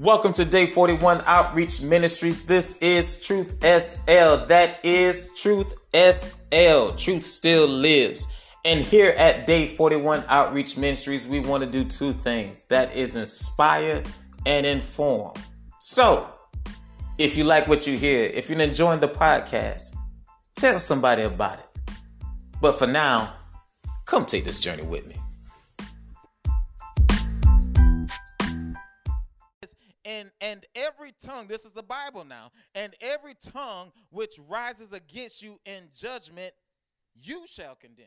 Welcome to Day 41 Outreach Ministries. This is Truth SL. That is Truth SL. Truth still lives. And here at Day 41 Outreach Ministries, we want to do two things that is inspire and inform. So, if you like what you hear, if you're enjoying the podcast, tell somebody about it. But for now, come take this journey with me. Tongue this is the bible now. And every tongue which rises against you in judgment you shall condemn.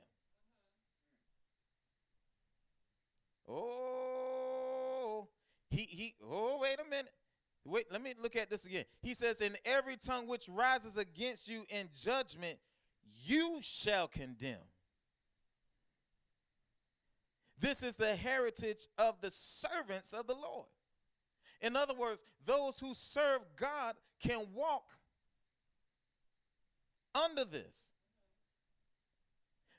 Oh he he oh wait a minute. Wait let me look at this again. He says in every tongue which rises against you in judgment you shall condemn. This is the heritage of the servants of the lord in other words, those who serve God can walk under this.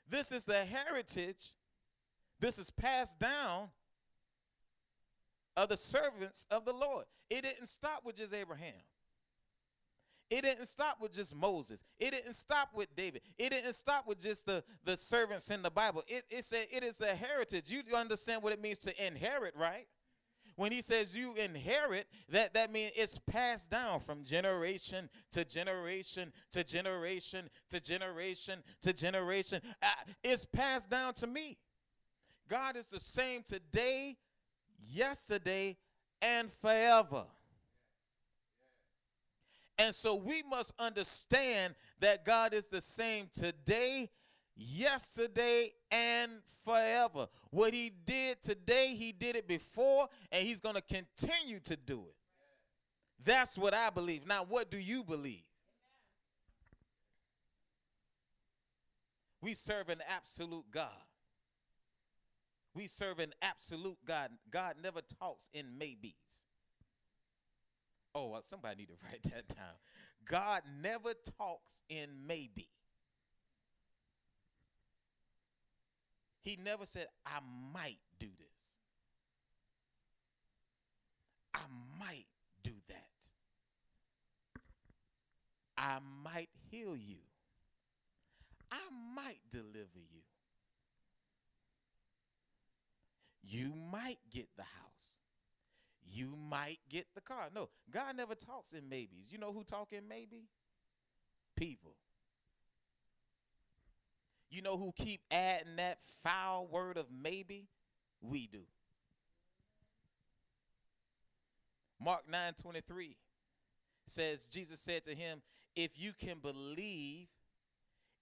This is the heritage, this is passed down of the servants of the Lord. It didn't stop with just Abraham. It didn't stop with just Moses. It didn't stop with David. It didn't stop with just the, the servants in the Bible. It, it said it is the heritage. You understand what it means to inherit, right? When he says you inherit, that, that means it's passed down from generation to generation to generation to generation to generation. Uh, it's passed down to me. God is the same today, yesterday, and forever. And so we must understand that God is the same today, yesterday and forever. What he did today, he did it before, and he's going to continue to do it. That's what I believe. Now, what do you believe? We serve an absolute God. We serve an absolute God. God never talks in maybes. Oh, uh, somebody need to write that down. God never talks in maybe. He never said, I might do this. I might do that. I might heal you. I might deliver you. You might get the house. You might get the car. No, God never talks in maybes. You know who talk in maybe? People. You know who keep adding that foul word of maybe? We do. Mark 9 23 says, Jesus said to him, If you can believe,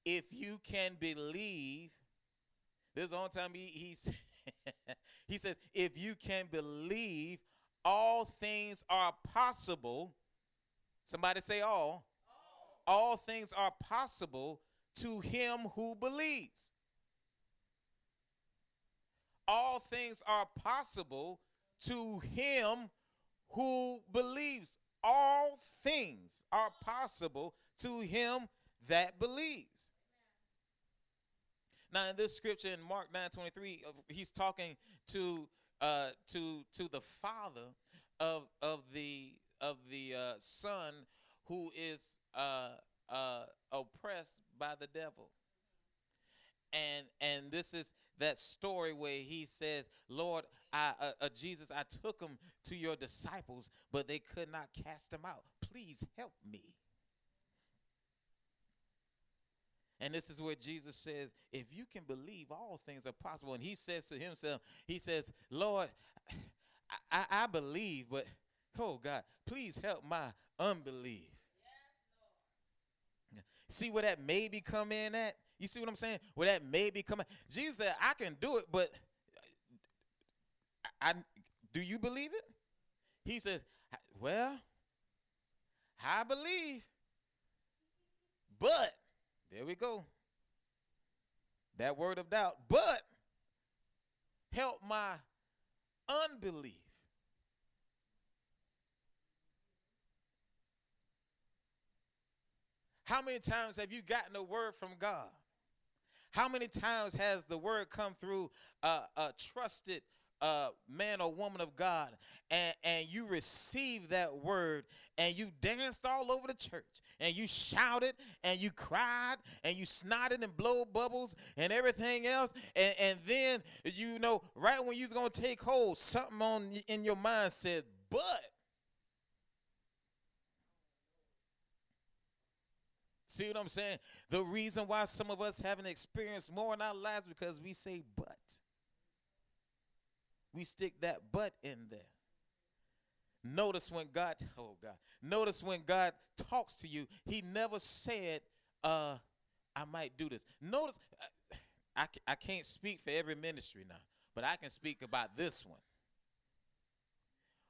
if you can believe, this is the only time he, he's he says, if you can believe, all things are possible. Somebody say all. All, all things are possible to him who believes. All things are possible to him who believes. All things are possible to him that believes. Now, in this scripture in Mark 9 23, he's talking to uh, to to the father of of the of the uh, son who is uh, uh, oppressed by the devil. And and this is that story where he says, "Lord, I uh, uh, Jesus, I took them to your disciples, but they could not cast them out. Please help me." And this is where Jesus says, if you can believe, all things are possible. And he says to himself, he says, Lord, I, I, I believe, but oh God, please help my unbelief. See where that maybe come in at? You see what I'm saying? Where that maybe come in. Jesus said, I can do it, but I, I do you believe it? He says, Well, I believe. But there we go. That word of doubt. But help my unbelief. How many times have you gotten a word from God? How many times has the word come through a, a trusted uh, man or woman of God and, and you received that word and you danced all over the church and you shouted and you cried and you snotted and blow bubbles and everything else and, and then you know right when you was gonna take hold something on in your mind said but See what I'm saying? The reason why some of us haven't experienced more in our lives because we say but. We stick that but in there. Notice when God, oh God, notice when God talks to you, He never said, uh, I might do this. Notice, uh, I, I can't speak for every ministry now, but I can speak about this one.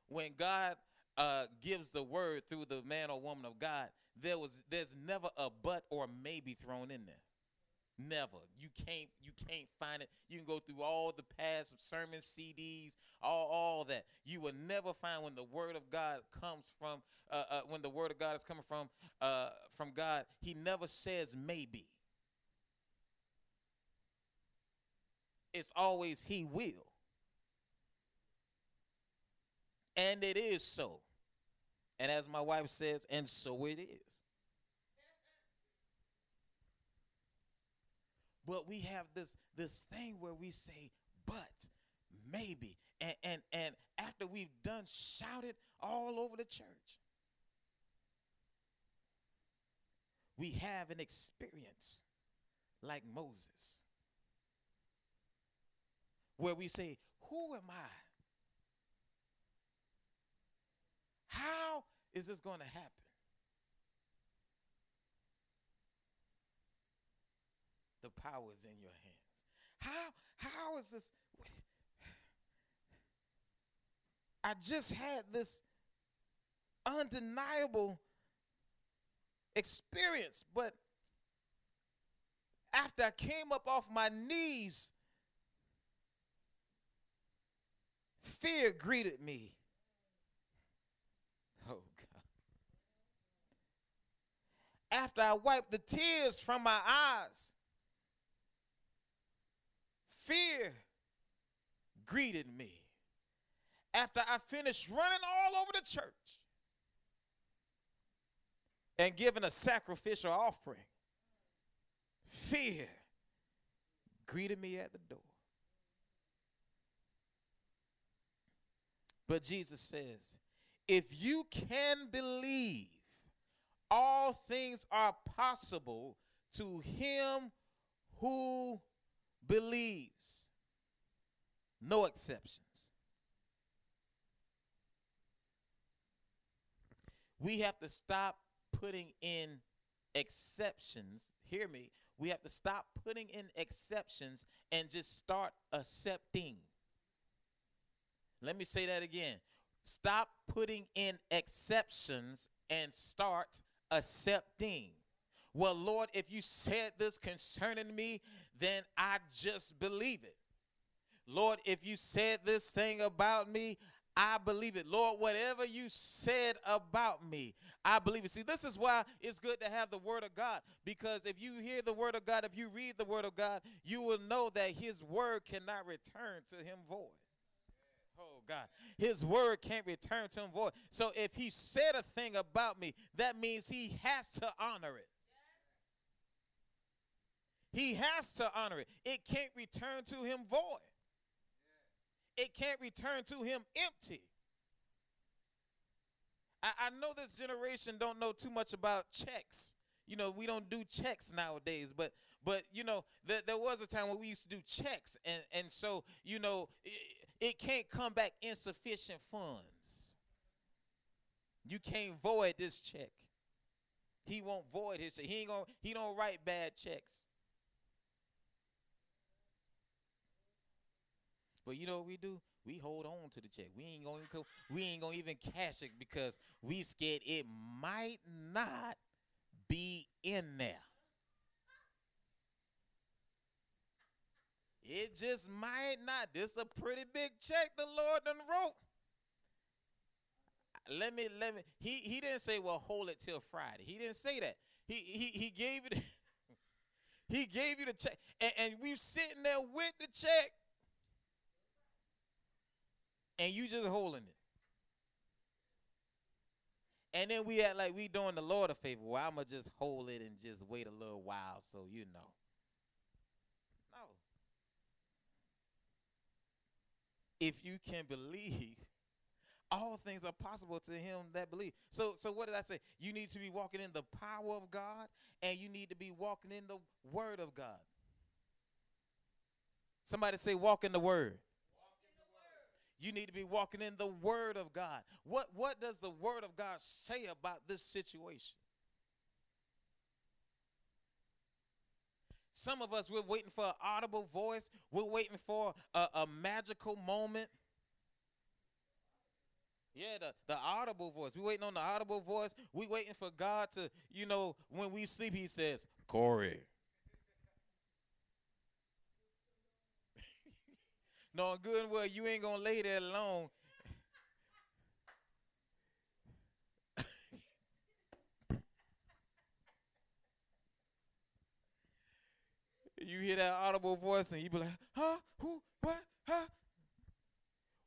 When God uh, gives the word through the man or woman of God, there was there's never a but or maybe thrown in there. Never. You can't you can't find it. You can go through all the past sermon CDs, all all that. You will never find when the word of God comes from uh, uh, when the word of God is coming from uh, from God. He never says maybe. It's always He will, and it is so. And as my wife says, and so it is. But we have this this thing where we say, but maybe. And and and after we've done shouted all over the church, we have an experience like Moses. Where we say, Who am I? How is this going to happen? The power is in your hands. How how is this? I just had this undeniable experience, but after I came up off my knees, fear greeted me. After I wiped the tears from my eyes, fear greeted me. After I finished running all over the church and giving a sacrificial offering, fear greeted me at the door. But Jesus says, if you can believe, all things are possible to him who believes. No exceptions. We have to stop putting in exceptions. Hear me. We have to stop putting in exceptions and just start accepting. Let me say that again. Stop putting in exceptions and start accepting. Well, Lord, if you said this concerning me, then I just believe it. Lord, if you said this thing about me, I believe it. Lord, whatever you said about me, I believe it. See, this is why it's good to have the Word of God because if you hear the Word of God, if you read the Word of God, you will know that His Word cannot return to Him void. God, His word can't return to him void. So if He said a thing about me, that means He has to honor it. He has to honor it. It can't return to Him void. It can't return to Him empty. I, I know this generation don't know too much about checks. You know, we don't do checks nowadays, but but you know, th- there was a time when we used to do checks, and and so you know, it can't come back insufficient funds. You can't void this check. He won't void his check. He ain't gonna he don't write bad checks. But you know what we do? We hold on to the check. We ain't gonna we ain't gonna even cash it because we scared it might not be in there. It just might not. This a pretty big check the Lord done wrote. Let me let me. He he didn't say, well, hold it till Friday. He didn't say that. He he he gave it. he gave you the check, and, and we sitting there with the check. and you just holding it. And then we act like we doing the Lord a favor. Well, I'ma just hold it and just wait a little while so you know. No. If you can believe, all things are possible to him that believe. So so what did I say? You need to be walking in the power of God and you need to be walking in the word of God. Somebody say walk in the word. You need to be walking in the word of God. What what does the word of God say about this situation? Some of us we're waiting for an audible voice. We're waiting for a, a magical moment. Yeah, the, the audible voice. We waiting on the audible voice. We waiting for God to, you know, when we sleep, he says, Corey. no, good and well, you ain't gonna lay there long. You hear that audible voice and you be like, huh? Who? What? Huh?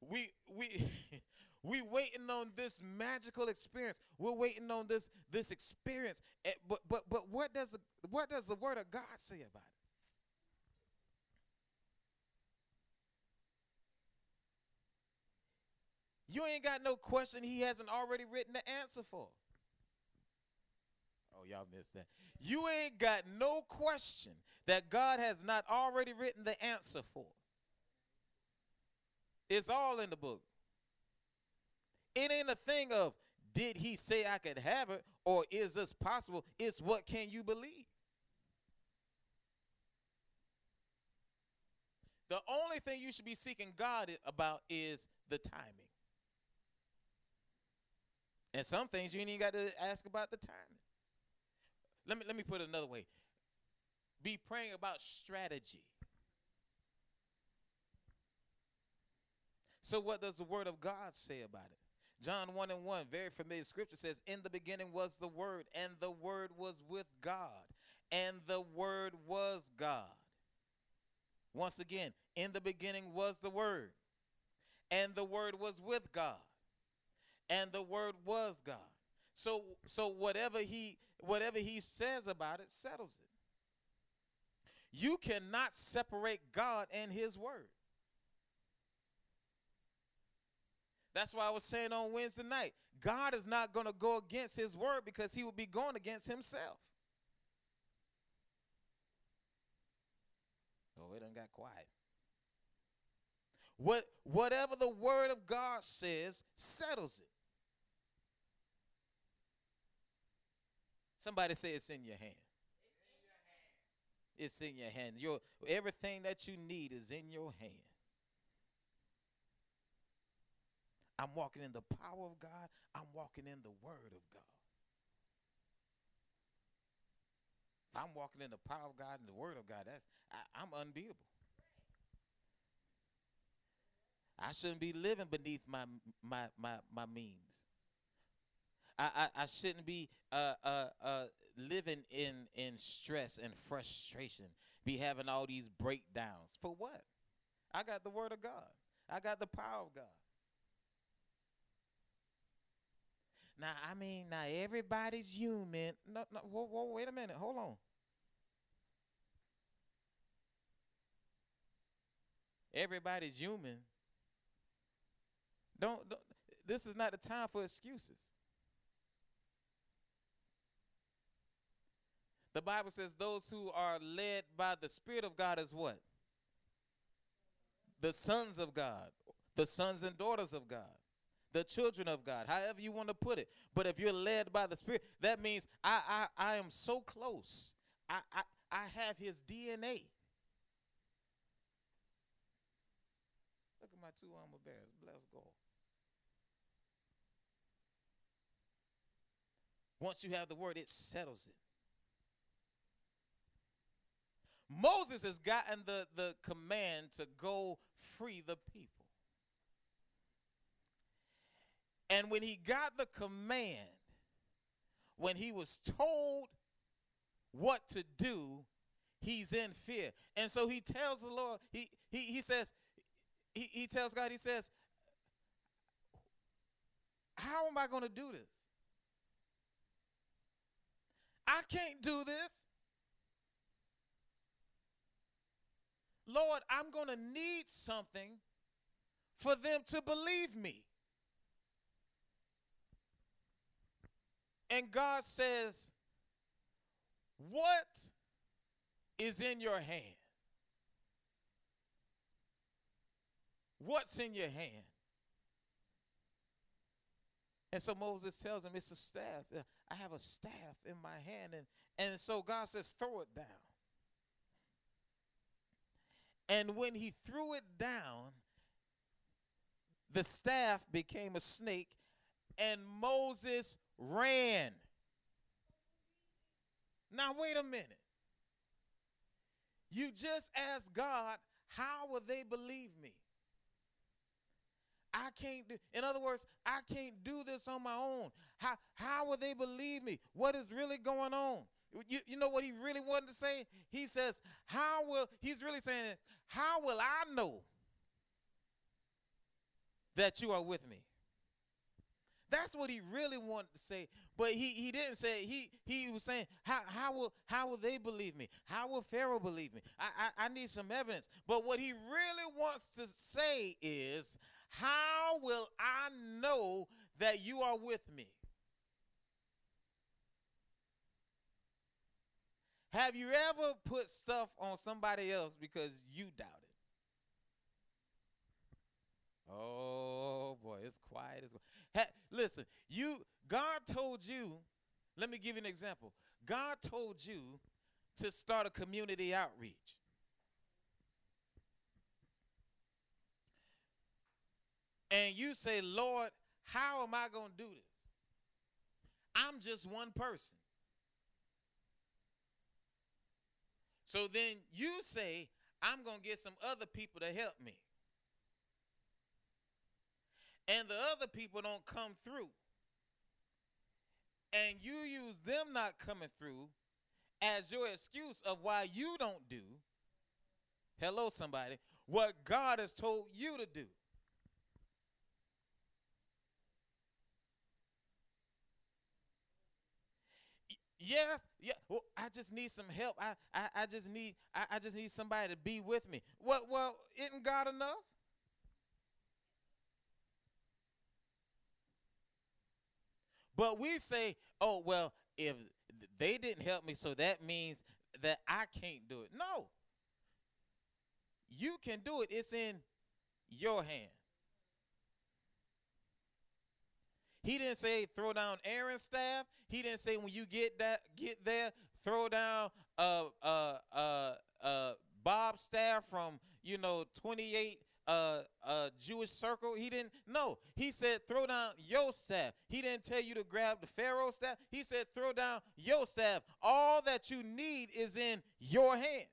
We we We waiting on this magical experience. We're waiting on this this experience. Eh, but but but what does the, what does the word of God say about it? You ain't got no question he hasn't already written the answer for. Oh, y'all missed that. You ain't got no question that God has not already written the answer for. It's all in the book. It ain't a thing of did he say I could have it or is this possible? It's what can you believe? The only thing you should be seeking God about is the timing. And some things you ain't even got to ask about the timing. Let me let me put it another way. Be praying about strategy. So what does the word of God say about it? John 1 and 1, very familiar scripture says, In the beginning was the Word, and the Word was with God, and the Word was God. Once again, in the beginning was the Word, and the Word was with God, and the Word was God. So, so whatever he whatever he says about it settles it. You cannot separate God and his word. That's why I was saying on Wednesday night, God is not going to go against his word because he would be going against himself. Oh, it done got quiet. What whatever the word of God says settles it. Somebody say it's in your hand. It's in your hand. Your everything that you need is in your hand. I'm walking in the power of God. I'm walking in the word of God. If I'm walking in the power of God and the word of God, that's I, I'm unbeatable. I shouldn't be living beneath my my my my means. I I, shouldn't be uh uh uh living in in stress and frustration. Be having all these breakdowns for what? I got the word of God. I got the power of God. Now, I mean, now everybody's human. No, no, whoa, whoa, wait a minute. Hold on. Everybody's human. Don't, don't this is not the time for excuses. The Bible says those who are led by the Spirit of God is what? The sons of God, the sons and daughters of God the children of God, however you want to put it. But if you're led by the Spirit, that means I I, I am so close. I, I I have his DNA. Look at my two armor bearers. Bless God. Once you have the word, it settles it. Moses has gotten the, the command to go free the people. And when he got the command, when he was told what to do, he's in fear. And so he tells the Lord, he he, he says, he, he tells God, he says, how am I going to do this? I can't do this. Lord, I'm going to need something for them to believe me. And God says, What is in your hand? What's in your hand? And so Moses tells him, It's a staff. I have a staff in my hand. And, and so God says, Throw it down. And when he threw it down, the staff became a snake, and Moses ran. Now, wait a minute. You just asked God, How will they believe me? I can't do in other words, I can't do this on my own. How how will they believe me? What is really going on? You, you know what he really wanted to say? He says, How will he's really saying how will I know that you are with me? That's what he really wanted to say, but he, he didn't say he he was saying how how will how will they believe me? How will Pharaoh believe me? I, I I need some evidence. But what he really wants to say is how will I know that you are with me? Have you ever put stuff on somebody else because you doubted? Oh boy, it's quiet. It's quiet. listen, you God told you. Let me give you an example. God told you to start a community outreach. and you say, Lord, how am I going to do this? I'm just one person. So then you say, I'm going to get some other people to help me. And the other people don't come through. And you use them not coming through as your excuse of why you don't do, hello, somebody, what God has told you to do. Yes, yeah. Well, I just need some help. I, I, I just need I, I just need somebody to be with me. Well, well, isn't God enough? But we say, oh well, if they didn't help me, so that means that I can't do it. No. You can do it. It's in your hand. He didn't say throw down Aaron's staff. He didn't say when you get that get there, throw down uh uh uh uh Bob's staff from you know 28 uh, uh, Jewish circle. He didn't. No, he said throw down your staff. He didn't tell you to grab the Pharaoh staff. He said throw down your staff. All that you need is in your hand.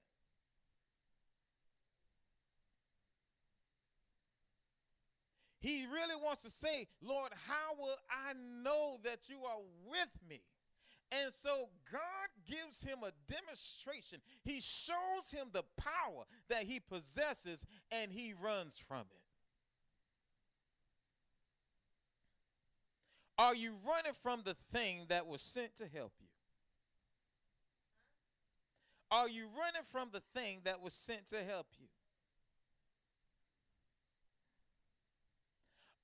He really wants to say, Lord, how will I know that you are with me? And so God gives him a demonstration. He shows him the power that he possesses and he runs from it. Are you running from the thing that was sent to help you? Are you running from the thing that was sent to help you?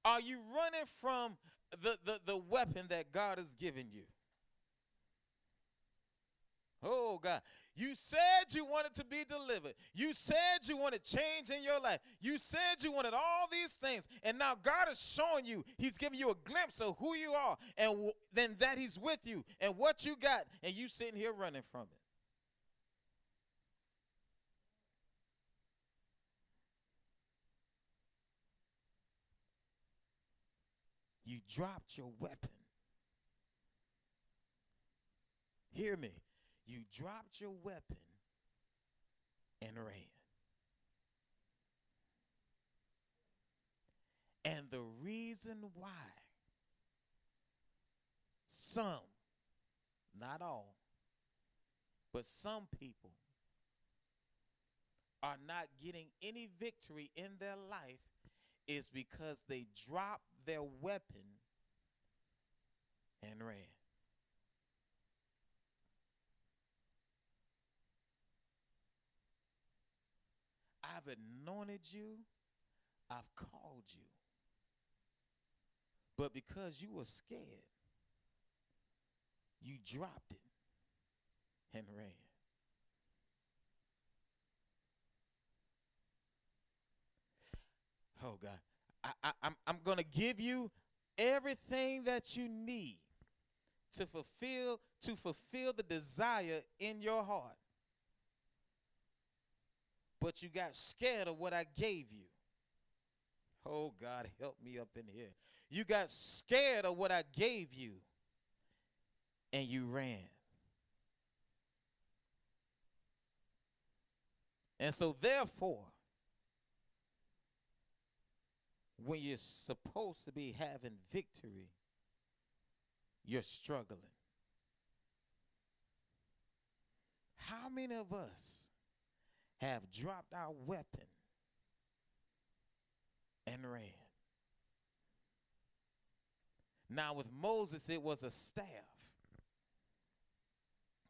Are you running from the, the, the weapon that God has given you? Oh, God. You said you wanted to be delivered. You said you wanted change in your life. You said you wanted all these things. And now God is showing you, He's giving you a glimpse of who you are and then that He's with you and what you got. And you sitting here running from it. Dropped your weapon. Hear me. You dropped your weapon and ran. And the reason why some, not all, but some people are not getting any victory in their life is because they dropped their weapon and ran. I've anointed you, I've called you. But because you were scared, you dropped it and ran. Oh God. I, I, I'm, I'm going to give you everything that you need to fulfill to fulfill the desire in your heart. But you got scared of what i gave you. Oh god help me up in here. You got scared of what i gave you and you ran. And so therefore when you're supposed to be having victory, you're struggling. How many of us have dropped our weapon and ran? Now, with Moses, it was a staff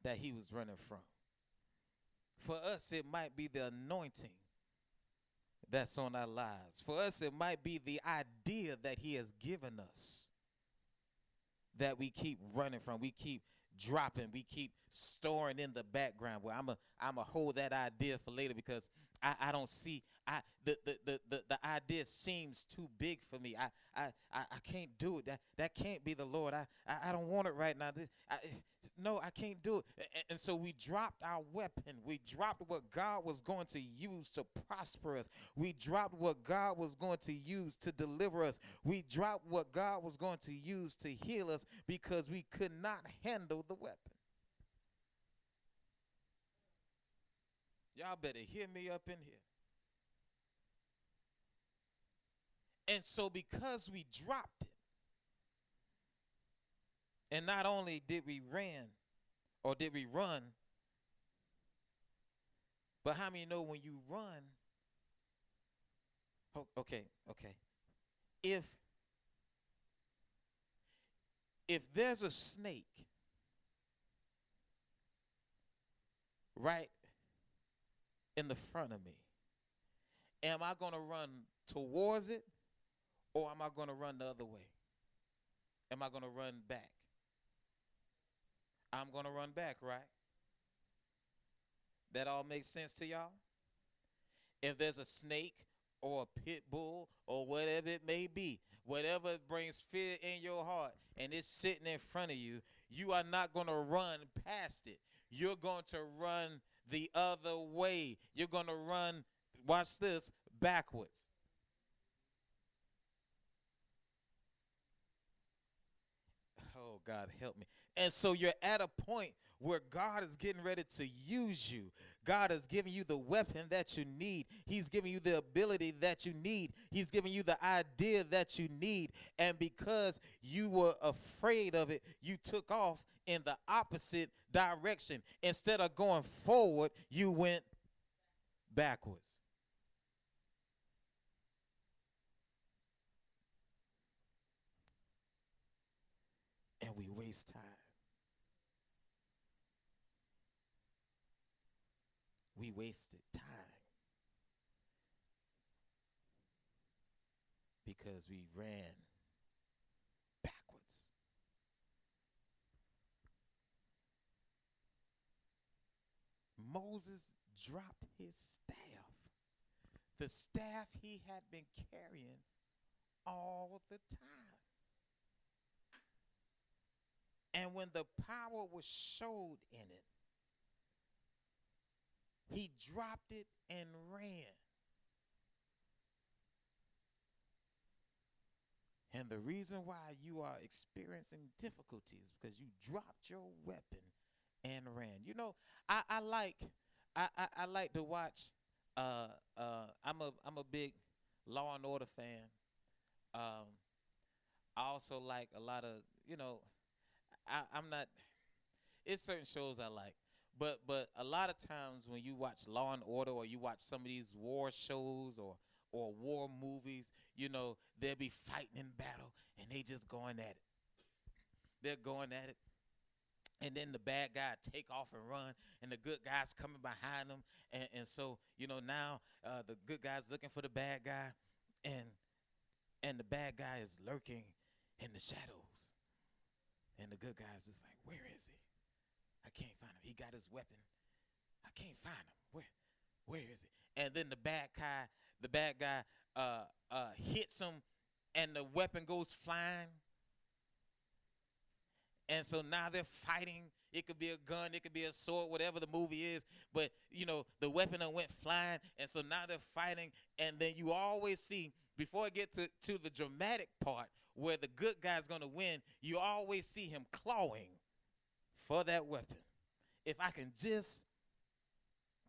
that he was running from. For us, it might be the anointing that's on our lives. For us, it might be the idea that He has given us that we keep running from. We keep dropping. We keep storing in the background. Where I'm a I'm a hold that idea for later because I, I don't see I the, the, the, the, the idea seems too big for me. I, I, I, I can't do it. That that can't be the Lord. I, I, I don't want it right now. I, no, I can't do it. And, and so we dropped our weapon. We dropped what God was going to use to prosper us. We dropped what God was going to use to deliver us. We dropped what God was going to use to heal us because we could not handle the weapon. Y'all better hear me up in here. And so, because we dropped and not only did we ran or did we run, but how many know when you run? okay, okay. If if there's a snake right in the front of me, am I going to run towards it or am I going to run the other way? Am I going to run back? I'm going to run back, right? That all makes sense to y'all? If there's a snake or a pit bull or whatever it may be, whatever brings fear in your heart and it's sitting in front of you, you are not going to run past it. You're going to run the other way. You're going to run, watch this, backwards. Oh, God, help me. And so you're at a point where God is getting ready to use you. God is giving you the weapon that you need. He's giving you the ability that you need. He's giving you the idea that you need. And because you were afraid of it, you took off in the opposite direction. Instead of going forward, you went backwards. And we waste time. We wasted time because we ran backwards. Moses dropped his staff, the staff he had been carrying all the time. And when the power was showed in it, he dropped it and ran. And the reason why you are experiencing difficulties because you dropped your weapon and ran. You know, I, I like I, I, I like to watch uh uh I'm a I'm a big Law and Order fan. Um I also like a lot of, you know, I, I'm not it's certain shows I like. But but a lot of times when you watch Law and Order or you watch some of these war shows or or war movies, you know, they'll be fighting in battle and they just going at it. they're going at it. And then the bad guy take off and run, and the good guy's coming behind them. And, and so, you know, now uh, the good guy's looking for the bad guy, and and the bad guy is lurking in the shadows. And the good guy's just like, where is he? I can't find him. He got his weapon. I can't find him. Where where is it? And then the bad guy, the bad guy uh uh hits him and the weapon goes flying. And so now they're fighting. It could be a gun, it could be a sword, whatever the movie is. But you know, the weapon went flying, and so now they're fighting. And then you always see before I get to, to the dramatic part where the good guy's gonna win, you always see him clawing for that weapon. If I can just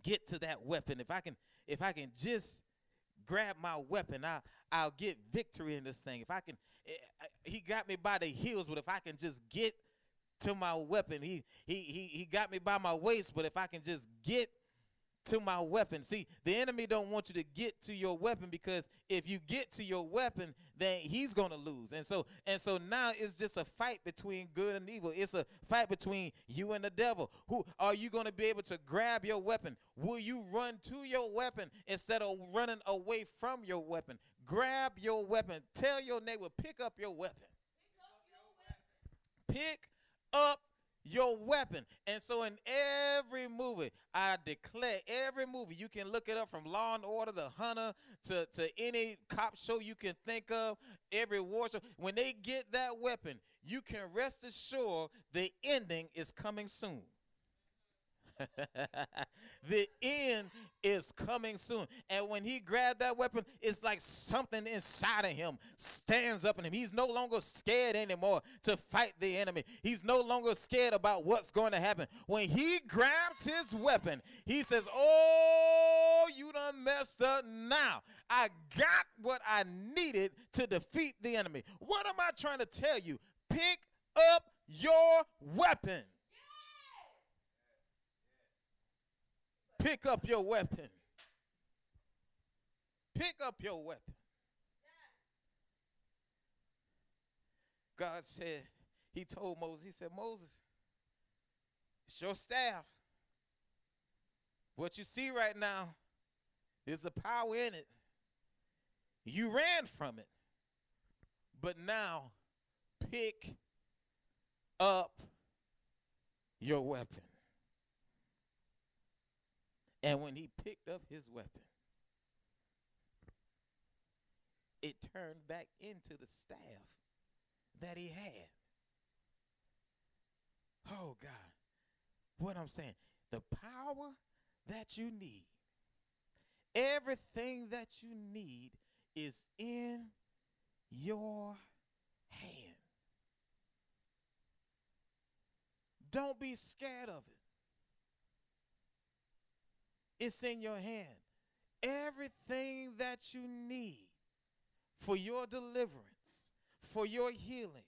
get to that weapon, if I can, if I can just grab my weapon, I I'll get victory in this thing. If I can, eh, he got me by the heels, but if I can just get to my weapon. He he he he got me by my waist, but if I can just get to my weapon. See, the enemy don't want you to get to your weapon because if you get to your weapon, then he's going to lose. And so and so now it's just a fight between good and evil. It's a fight between you and the devil. Who are you going to be able to grab your weapon? Will you run to your weapon instead of running away from your weapon? Grab your weapon. Tell your neighbor, pick up your weapon. Pick up. And so in every movie, I declare every movie, you can look it up from Law and Order, The Hunter, to, to any cop show you can think of, every war show. When they get that weapon, you can rest assured the ending is coming soon. the end is coming soon. And when he grabbed that weapon, it's like something inside of him stands up in him. He's no longer scared anymore to fight the enemy. He's no longer scared about what's going to happen. When he grabs his weapon, he says, Oh, you done messed up now. I got what I needed to defeat the enemy. What am I trying to tell you? Pick up your weapon. Pick up your weapon. Pick up your weapon. God said, He told Moses, He said, Moses, it's your staff. What you see right now is the power in it. You ran from it. But now pick up your weapon. And when he picked up his weapon, it turned back into the staff that he had. Oh, God. What I'm saying, the power that you need, everything that you need is in your hand. Don't be scared of it. It's in your hand. Everything that you need for your deliverance, for your healing,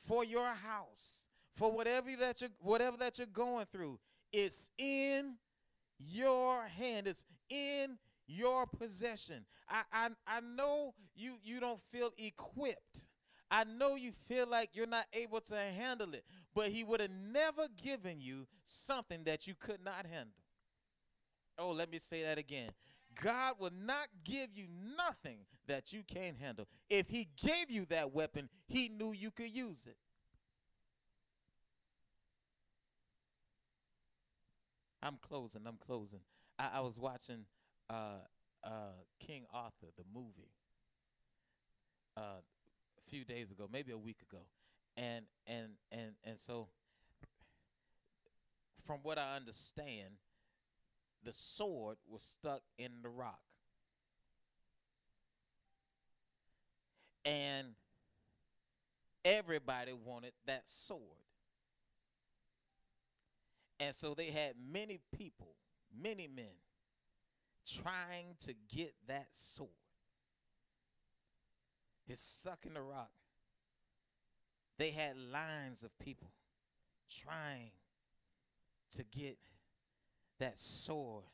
for your house, for whatever that you whatever that you're going through, it's in your hand. It's in your possession. I, I, I know you, you don't feel equipped. I know you feel like you're not able to handle it, but he would have never given you something that you could not handle. Oh, let me say that again. God will not give you nothing that you can't handle. If He gave you that weapon, He knew you could use it. I'm closing. I'm closing. I, I was watching uh, uh, King Arthur, the movie, uh, a few days ago, maybe a week ago, and and and and so, from what I understand, the sword was stuck in the rock. And everybody wanted that sword. And so they had many people, many men, trying to get that sword. It's stuck in the rock. They had lines of people trying to get that sword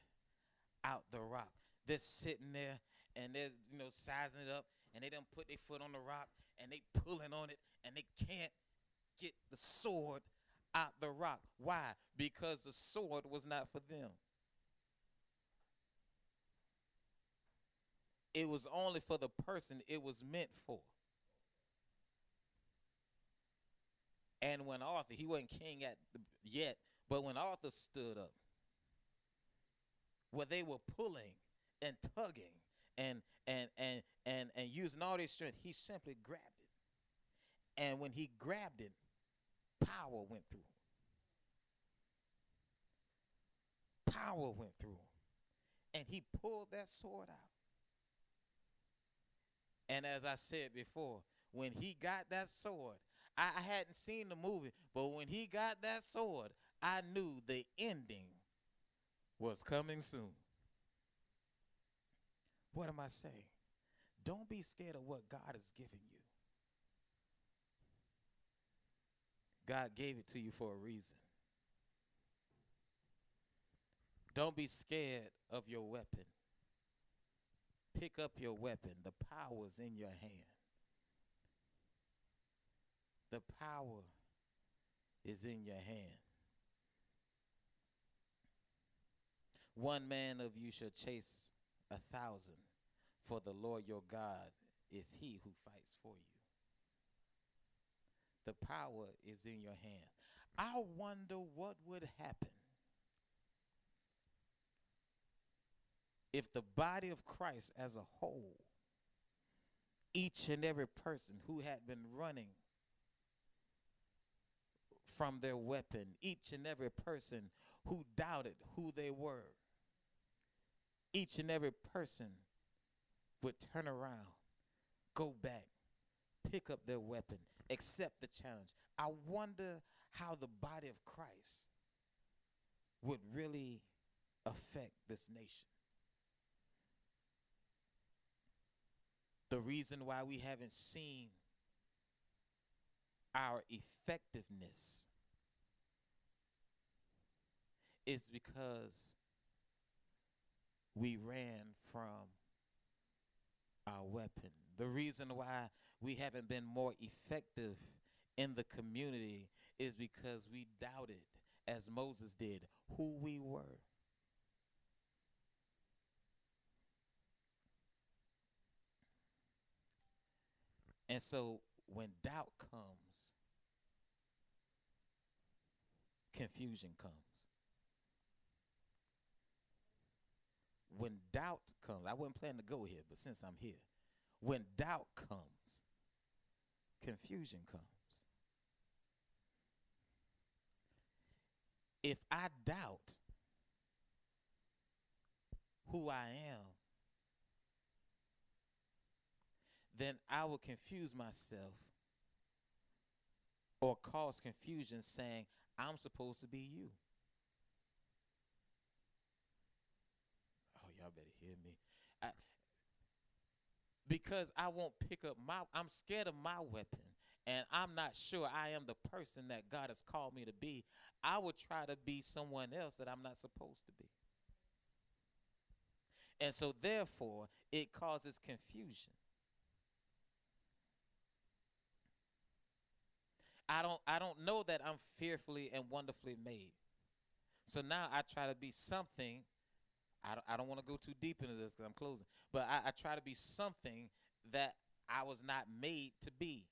out the rock. They're sitting there and they're, you know, sizing it up and they don't put their foot on the rock and they pulling on it and they can't get the sword out the rock. Why? Because the sword was not for them. It was only for the person it was meant for. And when Arthur, he wasn't king at the, yet, but when Arthur stood up, where they were pulling and tugging and and and and and using all their strength, he simply grabbed it. And when he grabbed it, power went through. Power went through. And he pulled that sword out. And as I said before, when he got that sword, I, I hadn't seen the movie, but when he got that sword, I knew the ending was coming soon. What am I saying? Don't be scared of what God has given you. God gave it to you for a reason. Don't be scared of your weapon. Pick up your weapon. The power is in your hand. The power is in your hand. One man of you shall chase a thousand, for the Lord your God is he who fights for you. The power is in your hand. I wonder what would happen if the body of Christ as a whole, each and every person who had been running from their weapon, each and every person who doubted who they were, each and every person would turn around, go back, pick up their weapon, accept the challenge. I wonder how the body of Christ would really affect this nation. The reason why we haven't seen our effectiveness is because we ran from our weapon. The reason why we haven't been more effective in the community is because we doubted, as Moses did, who we were. And so when doubt comes, confusion comes. When doubt comes, I wasn't planning to go here, but since I'm here, when doubt comes, confusion comes. If I doubt who I am, then I will confuse myself or cause confusion saying, I'm supposed to be you. Oh, y'all better hear me. I, because I won't pick up my, I'm scared of my weapon and I'm not sure I am the person that God has called me to be, I would try to be someone else that I'm not supposed to be. And so, therefore, it causes confusion. I don't I don't know that I'm fearfully and wonderfully made. So now I try to be something. I don't, I don't want to go too deep into this because I'm closing, but I, I try to be something that I was not made to be.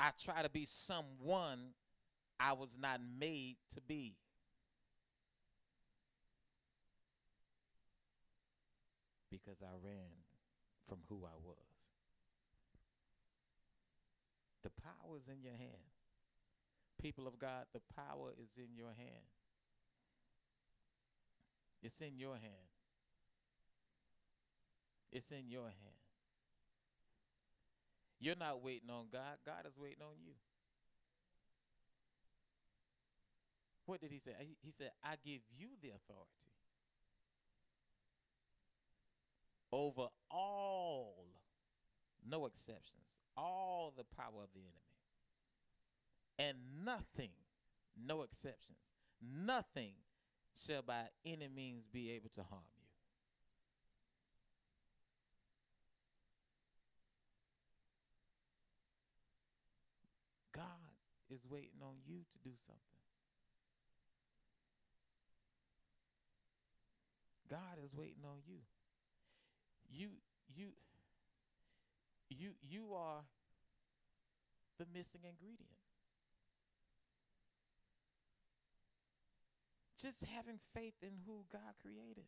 I try to be someone I was not made to be. because I ran from who I was. The power is in your hand. People of God, the power is in your hand. It's in your hand. It's in your hand. You're not waiting on God, God is waiting on you. What did he say? He said, I give you the authority over all, no exceptions, all the power of the enemy and nothing, no exceptions, nothing shall by any means be able to harm you. God is waiting on you to do something. God is waiting on you. You you you you are the missing ingredient. Just having faith in who God created.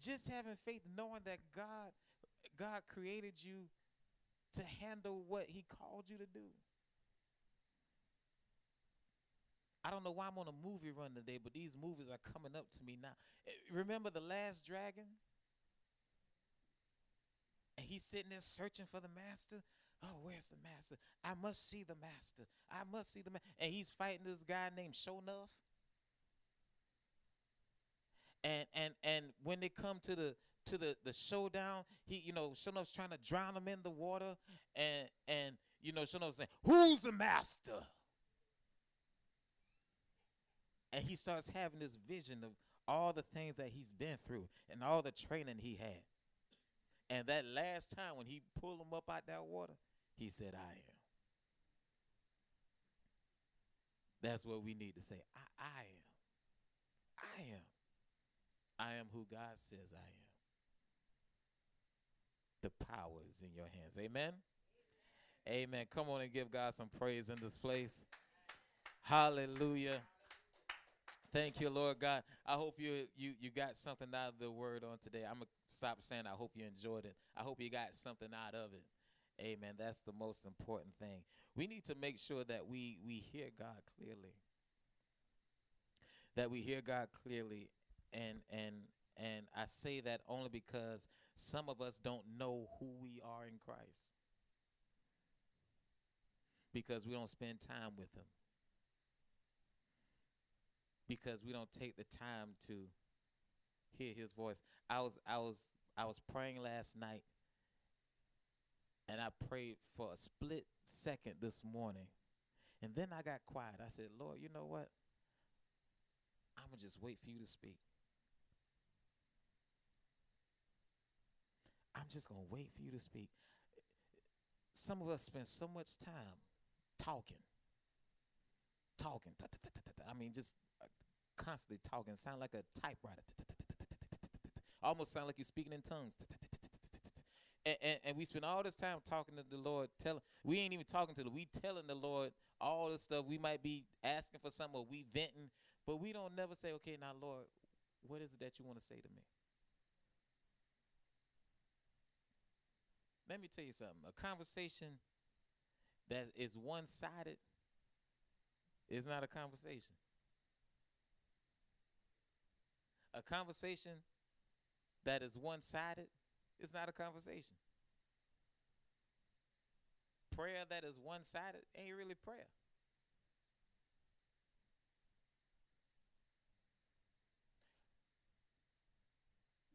Just having faith knowing that God God created you to handle what he called you to do. I don't know why I'm on a movie run today, but these movies are coming up to me now. Eh, Remember The Last Dragon? And he's sitting there searching for the master. Oh, where's the master? I must see the master. I must see the master. And he's fighting this guy named Sho'nuff. And and and when they come to the to the the showdown, he you know Sho'nuff's trying to drown him in the water, and and you know Sho'nuff's saying, "Who's the master?" And he starts having this vision of all the things that he's been through and all the training he had. And that last time when he pulled him up out that water, he said, I am. That's what we need to say. I, I am. I am. I am who God says I am. The power is in your hands. Amen. Amen. Come on and give God some praise in this place. Hallelujah. Thank you, Lord God. I hope you you you got something out of the word on today. I'm gonna stop saying I hope you enjoyed it. I hope you got something out of it. Amen. That's the most important thing. We need to make sure that we we hear God clearly. That we hear God clearly and and and I say that only because some of us don't know who we are in Christ. Because we don't spend time with him because we don't take the time to hear his voice. I was I was I was praying last night and I prayed for a split second this morning. And then I got quiet. I said, "Lord, you know what? I'm going to just wait for you to speak. I'm just going to wait for you to speak." Some of us spend so much time talking. Talking. I mean, just constantly talking, sound like a typewriter. Almost sound like you're speaking in tongues. And, and, we spend all this time talking to the Lord. Telling we ain't even talking to the. We telling the Lord all the stuff. We might be asking for something, or we venting, but we don't never say, "Okay, now Lord, what is it that you want to say to me?" Let me tell you something. A conversation that is one-sided is not a conversation. A conversation that is one sided is not a conversation. Prayer that is one sided ain't really prayer.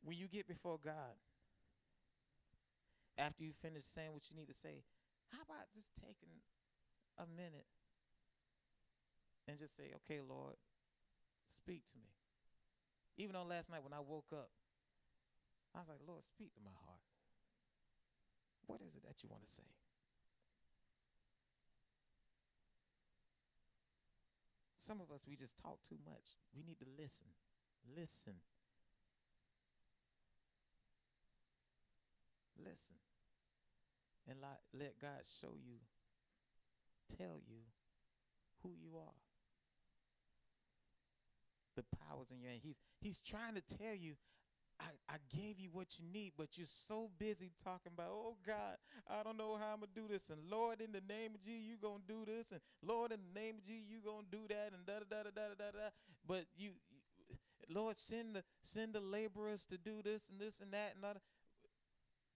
When you get before God, after you finish saying what you need to say, how about just taking a minute and just say, okay, Lord, speak to me. Even on last night when I woke up, I was like, Lord, speak to my heart. What is it that you want to say? Some of us, we just talk too much. We need to listen. Listen. Listen. And let, let God show you, tell you who you are the powers in your hand. He's he's trying to tell you, I, I gave you what you need, but you're so busy talking about, oh God, I don't know how I'm gonna do this. And Lord, in the name of Jesus, you gonna do this. And Lord, in the name of Jesus, you gonna do that. And da da da da da da da. But you, you Lord, send the send the laborers to do this and this and that and other.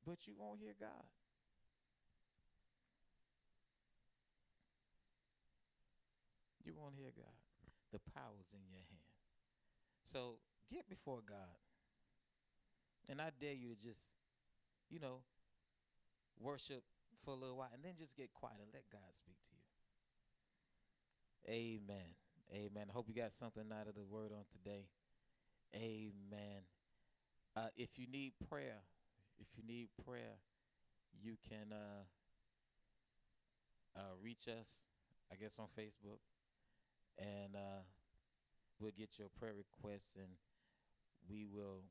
But you won't hear God. You won't hear God. The power's in your hand. So get before God. And I dare you to just, you know, worship for a little while and then just get quiet and let God speak to you. Amen. Amen. I hope you got something out of the word on today. Amen. Uh, if you need prayer, if you need prayer, you can uh, uh, reach us, I guess, on Facebook, and uh, we'll get your prayer requests and we will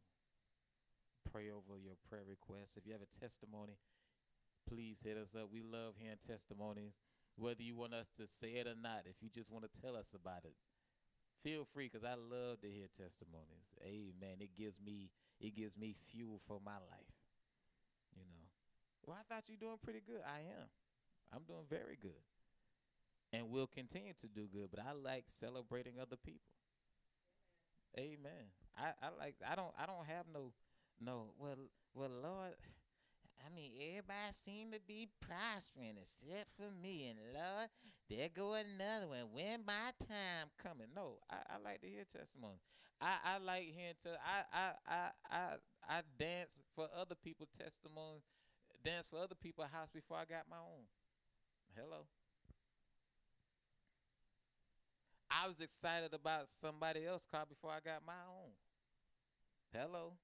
pray over your prayer requests. If you have a testimony, please hit us up. We love hearing testimonies, whether you want us to say it or not. If you just want to tell us about it, feel free because I love to hear testimonies. Amen. It gives me it gives me fuel for my life. You know. Well, I thought you're doing pretty good. I am. I'm doing very good. And we'll continue to do good, but I like celebrating other people. Amen. I, I like I don't I don't have no no well well Lord I mean everybody seem to be prospering except for me and Lord there go another one. When my time coming? No, I, I like to hear testimony. I, I like hearing to I, I I I I dance for other people testimony, dance for other people house before I got my own. Hello. I was excited about somebody else car before I got my own. Hello.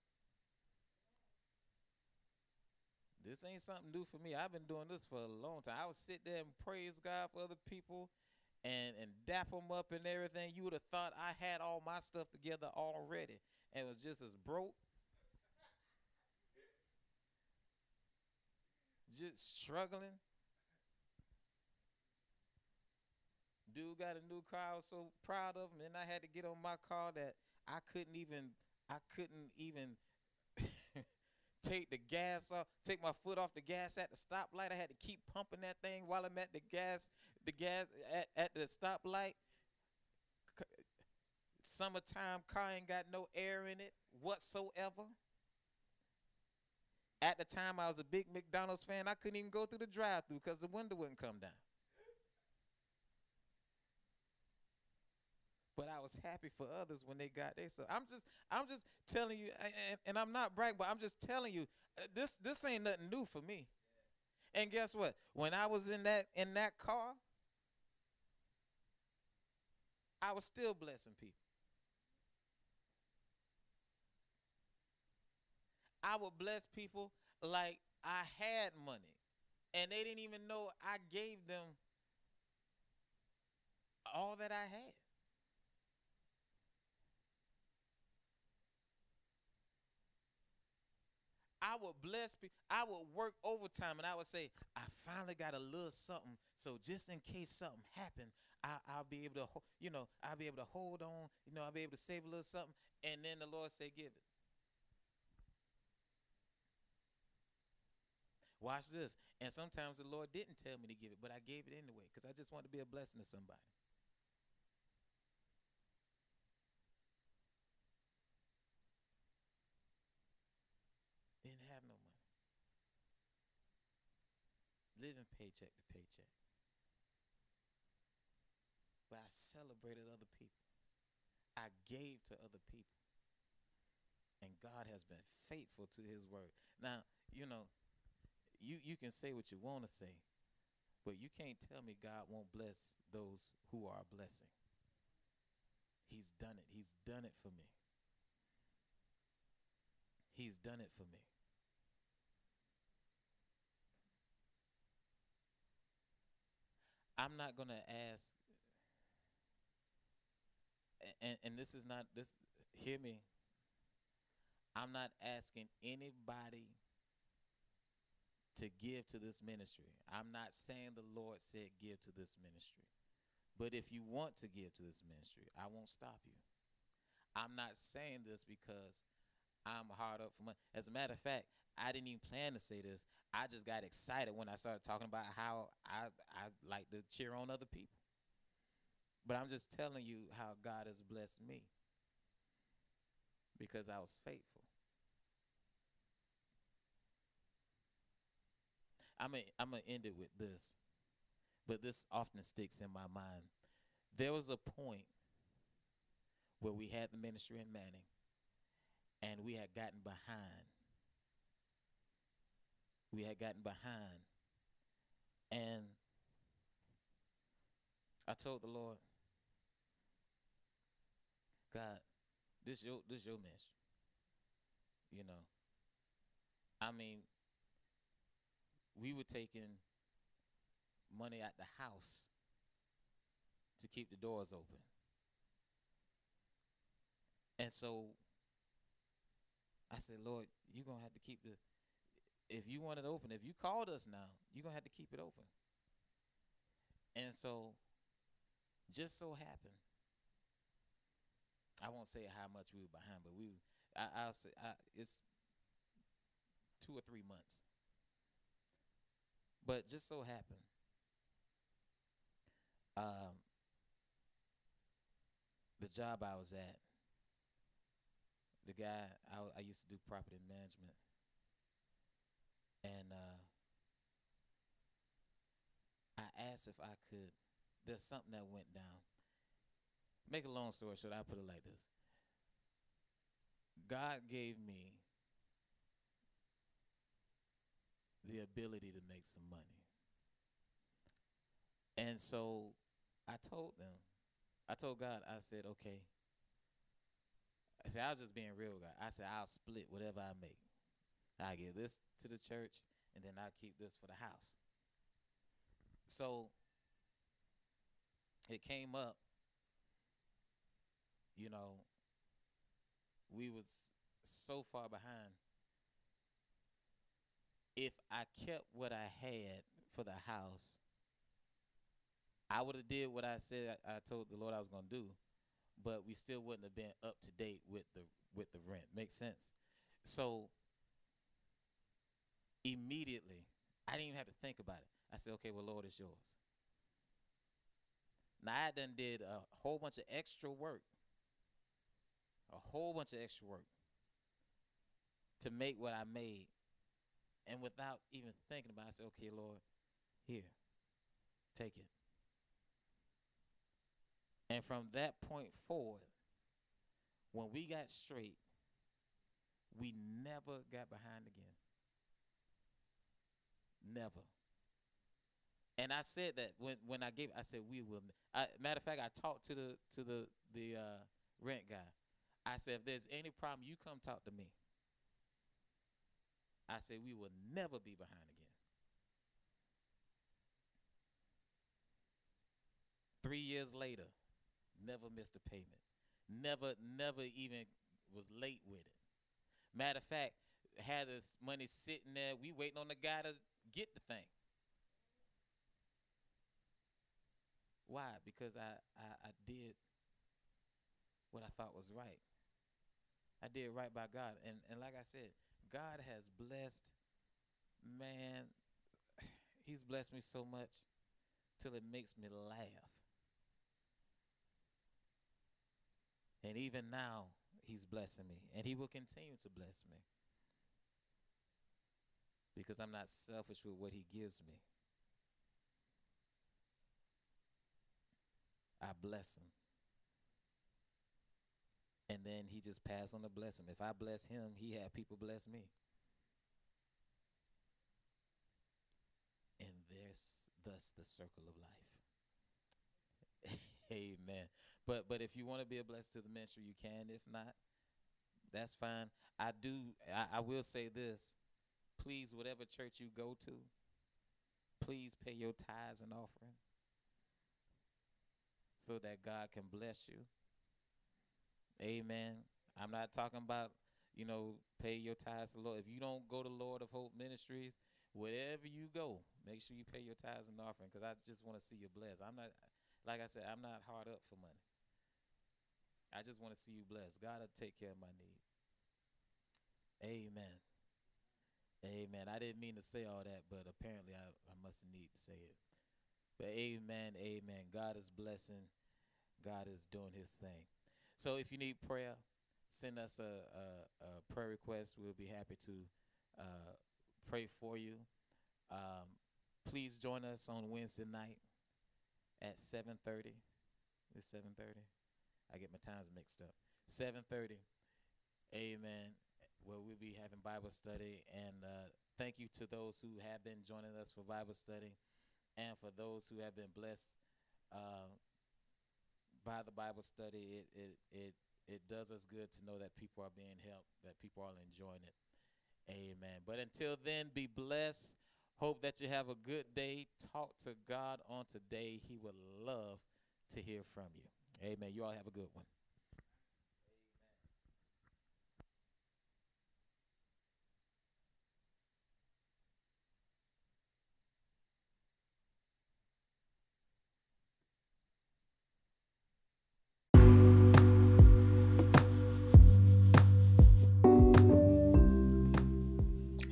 This ain't something new for me. I've been doing this for a long time. I would sit there and praise God for other people and and dap them up and everything. You would have thought I had all my stuff together already and was just as broke. just struggling. Dude got a new car. I was so proud of him, and I had to get on my car that I couldn't even. I couldn't even take the gas off, take my foot off the gas at the stoplight. I had to keep pumping that thing while I'm at the gas, the gas at, at the stoplight. Summertime car ain't got no air in it whatsoever. At the time, I was a big McDonald's fan. I couldn't even go through the drive-through because the window wouldn't come down. But I was happy for others when they got there. So I'm just I'm just telling you, and, and I'm not bragging, but I'm just telling you, uh, this this ain't nothing new for me. And guess what? When I was in that in that car, I was still blessing people. I would bless people like I had money, and they didn't even know I gave them all that I had. I would bless people. I would work overtime and I would say, I finally got a little something. So just in case something happened, I, will be able to, you know, I'll be able to hold on. You know, I'll be able to save a little something. And then the Lord say, give it. Watch this. And sometimes the Lord didn't tell me to give it, but I gave it anyway because I just wanted to be a blessing to somebody. Living paycheck to paycheck. But I celebrated other people. I gave to other people. And God has been faithful to his word. Now, you know, you, you can say what you want to say, but you can't tell me God won't bless those who are a blessing. He's done it. He's done it for me. He's done it for me. I'm not gonna ask, and and this is not this. Hear me. I'm not asking anybody to give to this ministry. I'm not saying the Lord said give to this ministry. But if you want to give to this ministry, I won't stop you. I'm not saying this because I'm hard up for money. As a matter of fact, I didn't even plan to say this. I just got excited when I started talking about how I I like to cheer on other people. But I'm just telling you how God has blessed me because I was faithful. I'm I'm gonna end it with this, but this often sticks in my mind. There was a point where we had the ministry in Manning, and we had gotten behind we had gotten behind. And I told the Lord, God, this your this your ministry. You know. I mean, we were taking money at the house to keep the doors open. And so I said, Lord, you're to have to keep the, if you want it open, if you called us now, you're going to have to keep it open. And so, just so happened, I won't say how much we were behind, but we, I, I'll say, I, it's two or three months. But just so happened, um, the job I was at, the guy I, I used to do property management, and uh, I asked if I could. There's something that went down. Make a long story short, I put it like this. God gave me the ability to make some money. And so I told them, I told God, I said, okay. I said, I was just being real, God. I said, I'll split whatever I make. I give this to the church, and then I keep this for the house. So it came up, you know, we was so far behind. If I kept what I had for the house, I would have did what I said I, told the Lord I was going to do, but we still wouldn't have been up to date with the with the rent. Makes sense. So immediately, I didn't even have to think about it. I said, "Okay, well, Lord, it's yours." Now I done did a whole bunch of extra work, a whole bunch of extra work to make what I made, and without even thinking about, it, I said, "Okay, Lord, here, take it." And from that point forward, when we got straight, we never got behind again. Never. And I said that when when I gave, I said we will. I, matter of fact, I talked to the to the the uh, rent guy. I said if there's any problem, you come talk to me. I said we will never be behind again. Three years later, never missed a payment. Never, never even was late with it. Matter of fact, had this money sitting there, we waiting on the guy to get the thing. Why? Because I, I, I did what I thought was right. I did right by God. And and like I said, God has blessed man, he's blessed me so much till it makes me laugh. And even now, he's blessing me. And he will continue to bless me. Because I'm not selfish with what he gives me. I bless him. And then he just pass on the blessing. If I bless him, he had people bless me. And there's thus the circle of life. Amen. But but if you want to be a blessing to the ministry, you can. If not, that's fine. I do. I, I will say this. Please, whatever church you go to, please pay your tithes and offering so that God can bless you. Amen. I'm not talking about, you know, pay your tithes to Lord. If you don't go to Lord of Hope Ministries, wherever you go, make sure you pay your tithes and offering because I just want to see you blessed. I'm not, like I said, I'm not hard up for money. I just want to see you blessed. God will take care of my need. Amen. Amen. I didn't mean to say all that, but apparently I, I must need to say it. But amen, amen. God is blessing. God is doing his thing. So if you need prayer, send us a, a, a prayer request. We'll be happy to uh, pray for you. Um, please join us on Wednesday night at 7.30. It's 7.30. I get my times mixed up. 7:30. Amen. Where we'll be having Bible study and uh, thank you to those who have been joining us for Bible study and for those who have been blessed uh, by the Bible study. It it it it does us good to know that people are being helped, that people are enjoying it. Amen. But until then, be blessed. Hope that you have a good day. Talk to God on today. He would love to hear from you. Amen. You all have a good one.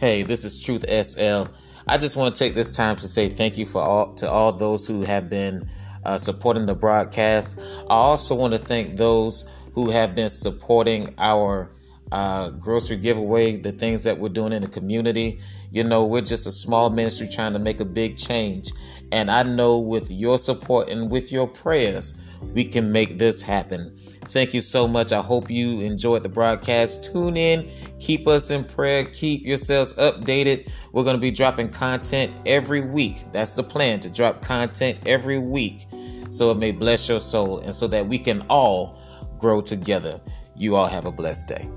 Hey, this is Truth SL. I just want to take this time to say thank you for all to all those who have been uh, supporting the broadcast. I also want to thank those who have been supporting our uh, grocery giveaway, the things that we're doing in the community. You know, we're just a small ministry trying to make a big change. And I know with your support and with your prayers, we can make this happen. Thank you so much. I hope you enjoyed the broadcast. Tune in, keep us in prayer, keep yourselves updated. We're going to be dropping content every week. That's the plan to drop content every week so it may bless your soul and so that we can all grow together. You all have a blessed day.